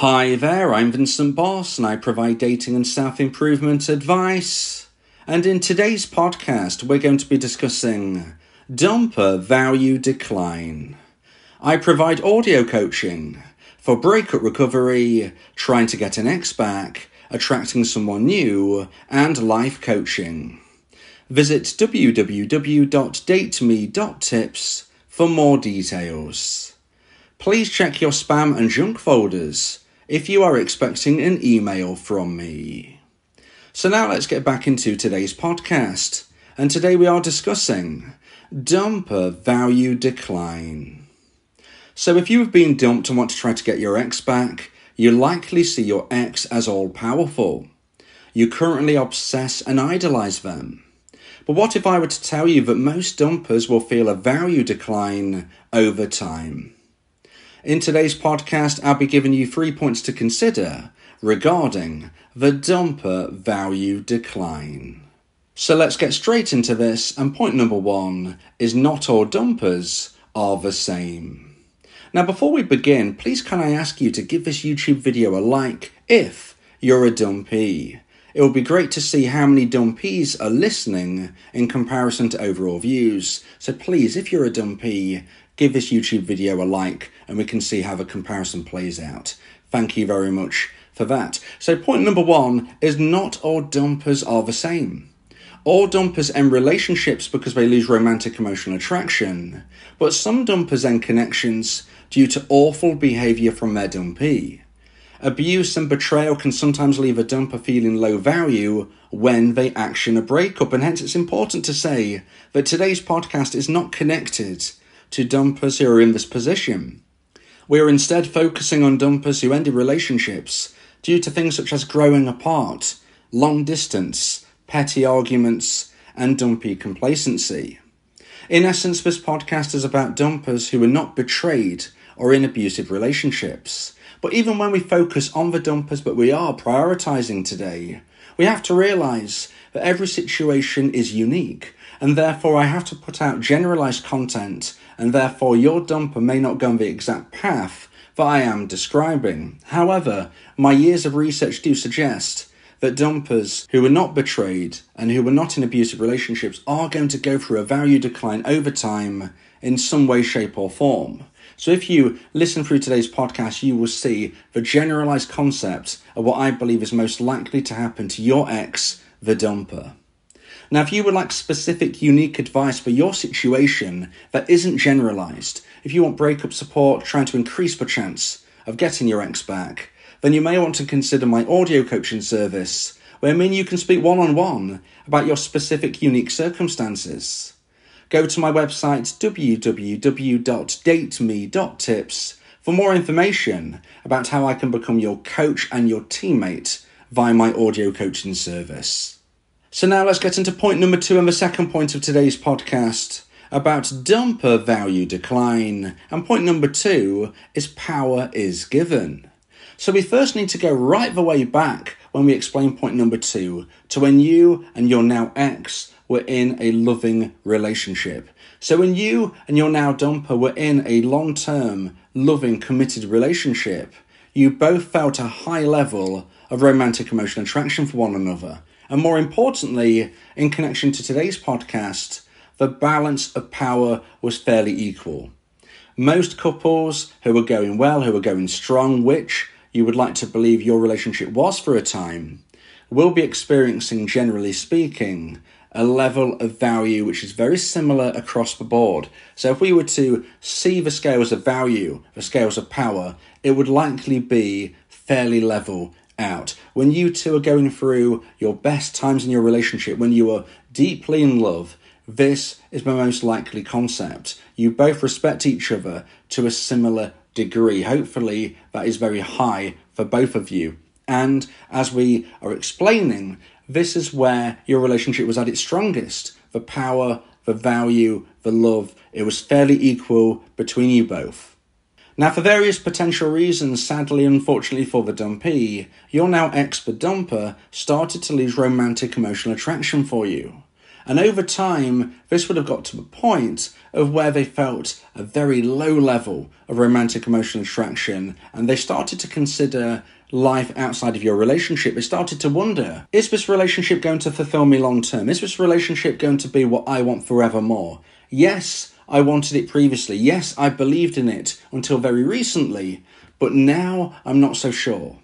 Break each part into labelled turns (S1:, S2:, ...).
S1: Hi there, I'm Vincent Boss and I provide dating and self improvement advice. And in today's podcast, we're going to be discussing dumper value decline. I provide audio coaching for breakup recovery, trying to get an ex back, attracting someone new, and life coaching. Visit www.dateme.tips for more details. Please check your spam and junk folders if you are expecting an email from me. So now let's get back into today's podcast. And today we are discussing dumper value decline. So if you have been dumped and want to try to get your ex back, you likely see your ex as all powerful. You currently obsess and idolize them. But what if I were to tell you that most dumpers will feel a value decline over time? In today's podcast, I'll be giving you three points to consider regarding the dumper value decline. So let's get straight into this. And point number one is not all dumpers are the same. Now, before we begin, please can I ask you to give this YouTube video a like if you're a dumpee. It would be great to see how many dumpees are listening in comparison to overall views. So please, if you're a dumpee, give this YouTube video a like and we can see how the comparison plays out. Thank you very much for that. So point number one is not all dumpers are the same. All dumpers end relationships because they lose romantic emotional attraction, but some dumpers end connections due to awful behaviour from their dumpee. Abuse and betrayal can sometimes leave a dumper feeling low value when they action a breakup, and hence it's important to say that today's podcast is not connected to dumpers who are in this position. We are instead focusing on dumpers who ended relationships due to things such as growing apart, long distance, petty arguments, and dumpee complacency. In essence, this podcast is about dumpers who are not betrayed or in abusive relationships. But even when we focus on the dumpers, but we are prioritizing today, we have to realize that every situation is unique, and therefore I have to put out generalized content, and therefore your dumper may not go on the exact path that I am describing. However, my years of research do suggest that dumpers who were not betrayed and who were not in abusive relationships are going to go through a value decline over time in some way, shape, or form. So if you listen through today's podcast, you will see the generalized concept of what I believe is most likely to happen to your ex, the dumper. Now, if you would like specific, unique advice for your situation that isn't generalized, if you want breakup support trying to increase the chance of getting your ex back, then you may want to consider my audio coaching service, where I mean you can speak one on one about your specific, unique circumstances go to my website www.dateme.tips for more information about how I can become your coach and your teammate via my audio coaching service. So now let's get into point number two and the second point of today's podcast about dumper value decline. And point number two is power is given. So we first need to go right the way back when we explain point number two to when you and your now ex were in a loving relationship. So when you and your now dumper were in a long term, loving, committed relationship, you both felt a high level of romantic emotional attraction for one another. And more importantly, in connection to today's podcast, the balance of power was fairly equal. Most couples who were going well, who were going strong, which you would like to believe your relationship was for a time, will be experiencing, generally speaking, a level of value which is very similar across the board. So if we were to see the scales of value, the scales of power, it would likely be fairly level out. When you two are going through your best times in your relationship, when you are deeply in love, this is the most likely concept. You both respect each other to a similar degree. Hopefully, that is very high for both of you. And as we are explaining, this is where your relationship was at its strongest. The power, the value, the love, it was fairly equal between you both. Now, for various potential reasons, sadly, unfortunately for the dumpee, your now ex the dumper started to lose romantic emotional attraction for you. And over time, this would have got to the point of where they felt a very low level of romantic emotional attraction and they started to consider life outside of your relationship. They started to wonder is this relationship going to fulfill me long term? Is this relationship going to be what I want forevermore? Yes, I wanted it previously. Yes, I believed in it until very recently, but now I'm not so sure.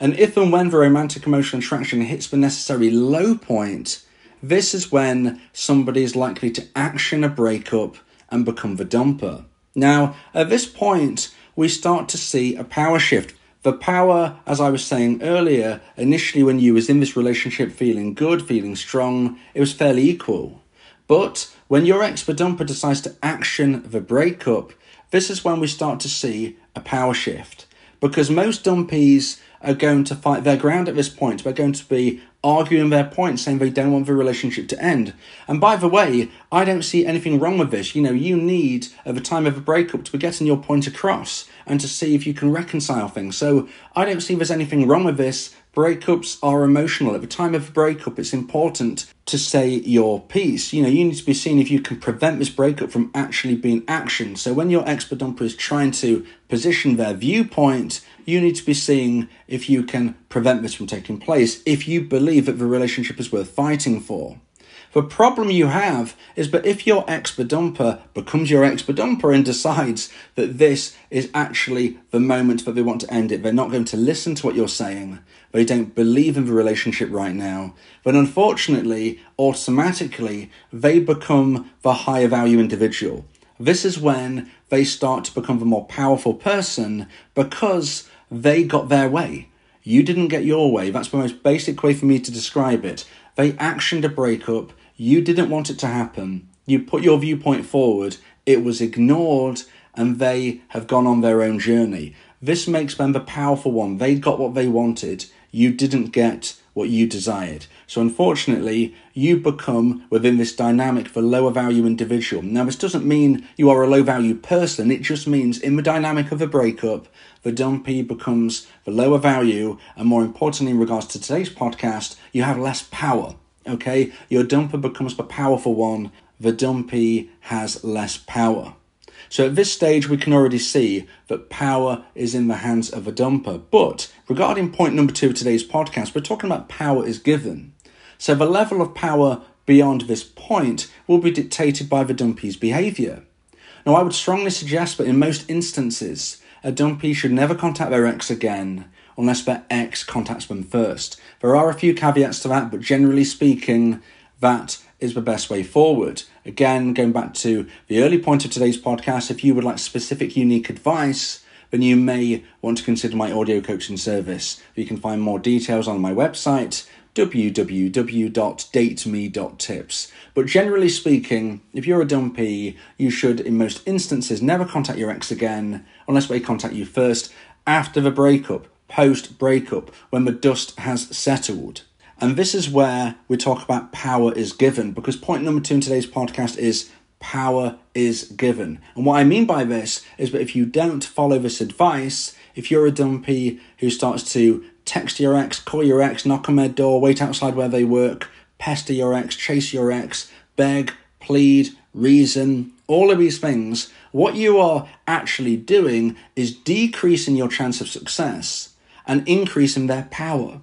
S1: And if and when the romantic emotional attraction hits the necessary low point, this is when somebody is likely to action a breakup and become the dumper. Now, at this point, we start to see a power shift. The power, as I was saying earlier, initially when you was in this relationship feeling good, feeling strong, it was fairly equal. But when your ex the dumper decides to action the breakup, this is when we start to see a power shift. Because most dumpees are going to fight their ground at this point. They're going to be arguing their point, saying they don't want the relationship to end. And by the way, I don't see anything wrong with this. You know, you need, at the time of a breakup, to be getting your point across and to see if you can reconcile things. So I don't see there's anything wrong with this. Breakups are emotional. At the time of a breakup, it's important to say your piece. You know, you need to be seeing if you can prevent this breakup from actually being action. So when your expert dumper is trying to position their viewpoint, you need to be seeing if you can prevent this from taking place, if you believe that the relationship is worth fighting for. The problem you have is that if your expert dumper becomes your expert dumper and decides that this is actually the moment that they want to end it, they're not going to listen to what you're saying, they don't believe in the relationship right now, then unfortunately, automatically, they become the higher value individual. This is when they start to become the more powerful person because they got their way. You didn't get your way. That's the most basic way for me to describe it. They actioned a breakup. You didn't want it to happen. You put your viewpoint forward. It was ignored, and they have gone on their own journey. This makes them the powerful one. They got what they wanted you didn't get what you desired. So, unfortunately, you become within this dynamic the lower value individual. Now, this doesn't mean you are a low value person, it just means in the dynamic of a breakup, the dumpee becomes the lower value, and more importantly, in regards to today's podcast, you have less power. Okay, your dumper becomes the powerful one, the dumpee has less power. So at this stage, we can already see that power is in the hands of a dumper. But regarding point number two of today's podcast, we're talking about power is given. So the level of power beyond this point will be dictated by the dumpee's behaviour. Now, I would strongly suggest that in most instances, a dumpee should never contact their ex again unless their ex contacts them first. There are a few caveats to that, but generally speaking, that is the best way forward. Again, going back to the early point of today's podcast, if you would like specific, unique advice, then you may want to consider my audio coaching service. You can find more details on my website www.dateme.tips. But generally speaking, if you're a dumpee, you should, in most instances, never contact your ex again unless they contact you first after the breakup, post breakup, when the dust has settled. And this is where we talk about power is given, because point number two in today's podcast is power is given. And what I mean by this is that if you don't follow this advice, if you're a dumpee who starts to text your ex, call your ex, knock on their door, wait outside where they work, pester your ex, chase your ex, beg, plead, reason, all of these things, what you are actually doing is decreasing your chance of success and increasing their power.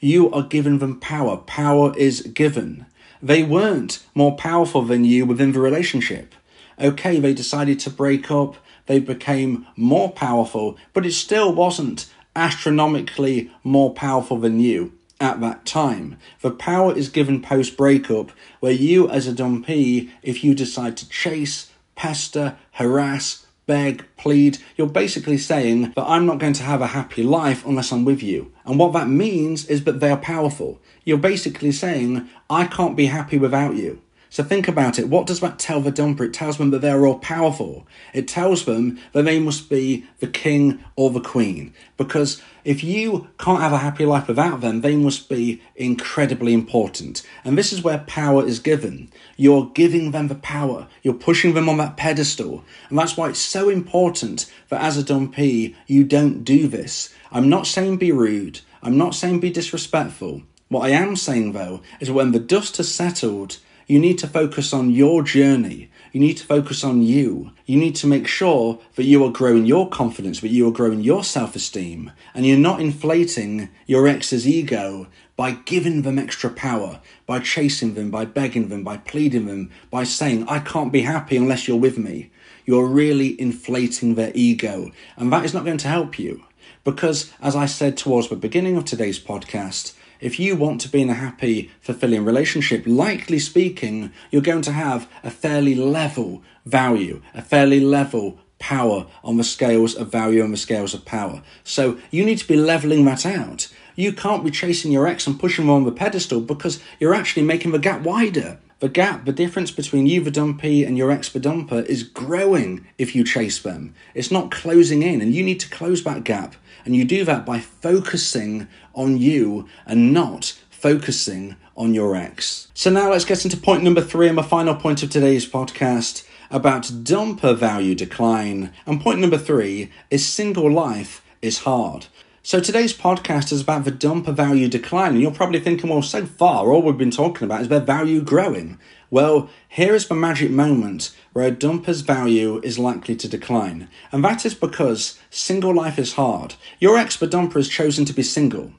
S1: You are giving them power. Power is given. They weren't more powerful than you within the relationship. Okay, they decided to break up, they became more powerful, but it still wasn't astronomically more powerful than you at that time. The power is given post breakup, where you, as a dumpee, if you decide to chase, pester, harass, beg, plead. You're basically saying that I'm not going to have a happy life unless I'm with you. And what that means is that they are powerful. You're basically saying, I can't be happy without you. So think about it. What does that tell the dumper? It tells them that they're all powerful. It tells them that they must be the king or the queen. Because if you can't have a happy life without them, they must be incredibly important. And this is where power is given. You're giving them the power. You're pushing them on that pedestal. And that's why it's so important that as a dumpee, you don't do this. I'm not saying be rude. I'm not saying be disrespectful. What I am saying though is when the dust has settled You need to focus on your journey. You need to focus on you. You need to make sure that you are growing your confidence, that you are growing your self esteem, and you're not inflating your ex's ego by giving them extra power, by chasing them, by begging them, by pleading them, by saying, I can't be happy unless you're with me. You're really inflating their ego, and that is not going to help you. Because, as I said towards the beginning of today's podcast, if you want to be in a happy, fulfilling relationship, likely speaking, you're going to have a fairly level value, a fairly level power on the scales of value and the scales of power. So you need to be leveling that out. You can't be chasing your ex and pushing them on the pedestal because you're actually making the gap wider. The gap, the difference between you, the dumpee, and your ex, the dumper, is growing if you chase them. It's not closing in, and you need to close that gap. And you do that by focusing on you and not focusing on your ex. So now let's get into point number three and the final point of today's podcast about dumper value decline. And point number three is single life is hard. So today's podcast is about the dumper value decline. And you're probably thinking, well, so far, all we've been talking about is their value growing. Well, here is the magic moment where a dumper's value is likely to decline. And that is because single life is hard. Your ex dumper has chosen to be single.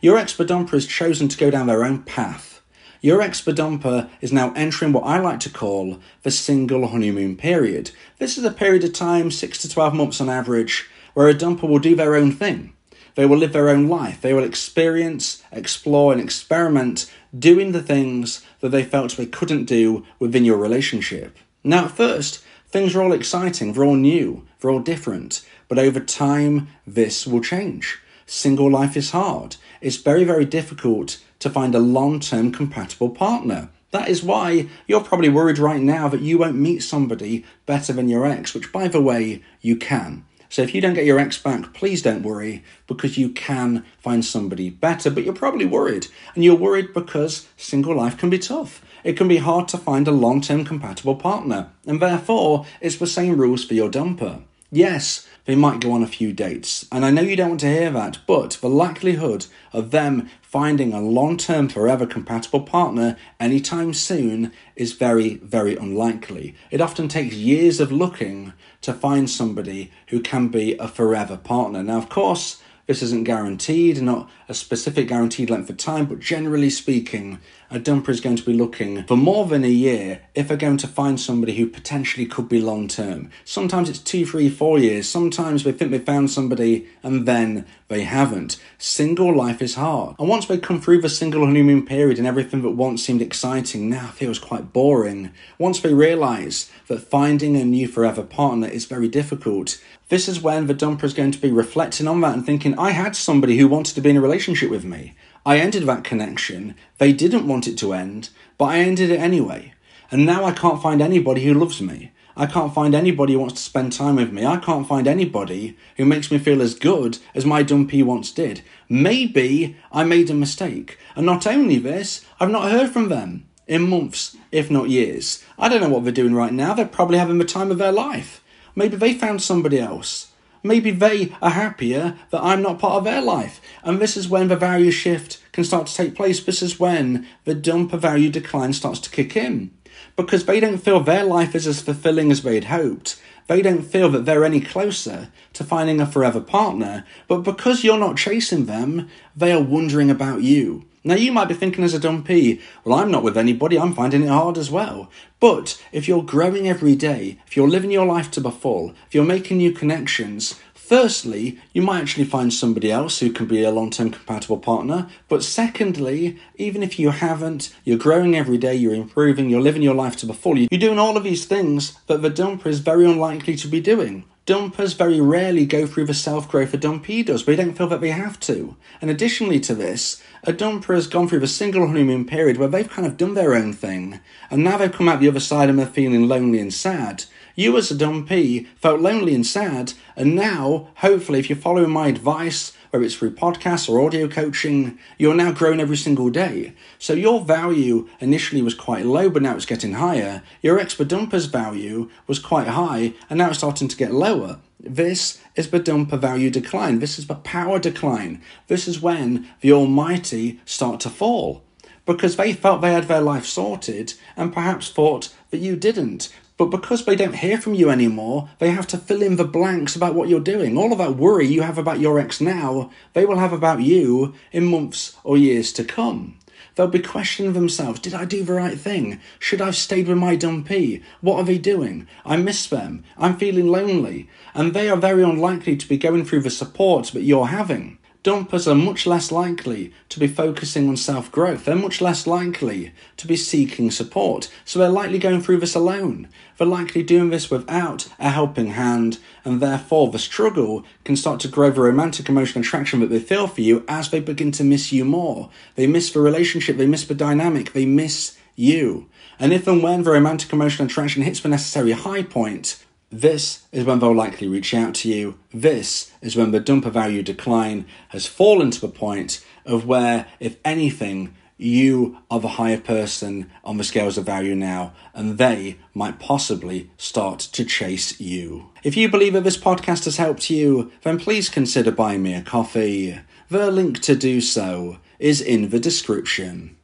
S1: Your ex dumper has chosen to go down their own path. Your ex dumper is now entering what I like to call the single honeymoon period. This is a period of time, 6 to 12 months on average, where a dumper will do their own thing. They will live their own life. They will experience, explore, and experiment doing the things that they felt they couldn't do within your relationship. Now, at first, things are all exciting, they're all new, they're all different, but over time, this will change. Single life is hard. It's very, very difficult to find a long term compatible partner. That is why you're probably worried right now that you won't meet somebody better than your ex, which, by the way, you can. So if you don't get your ex back, please don't worry because you can find somebody better. But you're probably worried. And you're worried because single life can be tough. It can be hard to find a long term compatible partner. And therefore, it's the same rules for your dumper. Yes, they might go on a few dates. And I know you don't want to hear that, but the likelihood of them finding a long term, forever compatible partner anytime soon is very, very unlikely. It often takes years of looking to find somebody who can be a forever partner. Now, of course, this isn't guaranteed, not a specific guaranteed length of time, but generally speaking, a dumper is going to be looking for more than a year if they're going to find somebody who potentially could be long term. Sometimes it's two, three, four years. Sometimes they think they found somebody and then they haven't. Single life is hard. And once they come through the single honeymoon period and everything that once seemed exciting now feels quite boring, once they realise that finding a new forever partner is very difficult, this is when the dumper is going to be reflecting on that and thinking, I had somebody who wanted to be in a relationship with me. I ended that connection. They didn't want it to end, but I ended it anyway. And now I can't find anybody who loves me. I can't find anybody who wants to spend time with me. I can't find anybody who makes me feel as good as my dumpee once did. Maybe I made a mistake. And not only this, I've not heard from them in months, if not years. I don't know what they're doing right now. They're probably having the time of their life. Maybe they found somebody else. Maybe they are happier that I'm not part of their life. And this is when the value shift can start to take place. This is when the dumper value decline starts to kick in. Because they don't feel their life is as fulfilling as they'd hoped. They don't feel that they're any closer to finding a forever partner. But because you're not chasing them, they are wondering about you. Now, you might be thinking as a dumpee, well, I'm not with anybody, I'm finding it hard as well. But if you're growing every day, if you're living your life to the full, if you're making new connections, firstly, you might actually find somebody else who can be a long term compatible partner. But secondly, even if you haven't, you're growing every day, you're improving, you're living your life to the full, you're doing all of these things that the dumper is very unlikely to be doing. Dumpers very rarely go through the self growth a dumpee does, but they don't feel that they have to. And additionally to this, a dumper has gone through the single honeymoon period where they've kind of done their own thing, and now they've come out the other side and they're feeling lonely and sad. You, as a dumpee, felt lonely and sad, and now, hopefully, if you're following my advice, whether it's through podcasts or audio coaching, you're now growing every single day. So your value initially was quite low, but now it's getting higher. Your expert dumper's value was quite high, and now it's starting to get lower. This is the dumper value decline. This is the power decline. This is when the almighty start to fall. because they felt they had their life sorted and perhaps thought that you didn't. But because they don't hear from you anymore, they have to fill in the blanks about what you're doing. All of that worry you have about your ex now, they will have about you in months or years to come. They'll be questioning themselves Did I do the right thing? Should I have stayed with my dumpee? What are they doing? I miss them. I'm feeling lonely. And they are very unlikely to be going through the support that you're having. Dumpers are much less likely to be focusing on self growth. They're much less likely to be seeking support. So they're likely going through this alone. They're likely doing this without a helping hand, and therefore the struggle can start to grow the romantic emotional attraction that they feel for you as they begin to miss you more. They miss the relationship, they miss the dynamic, they miss you. And if and when the romantic emotional attraction hits the necessary high point, this is when they'll likely reach out to you. This is when the dumper value decline has fallen to the point of where, if anything, you are the higher person on the scales of value now, and they might possibly start to chase you. If you believe that this podcast has helped you, then please consider buying me a coffee. The link to do so is in the description.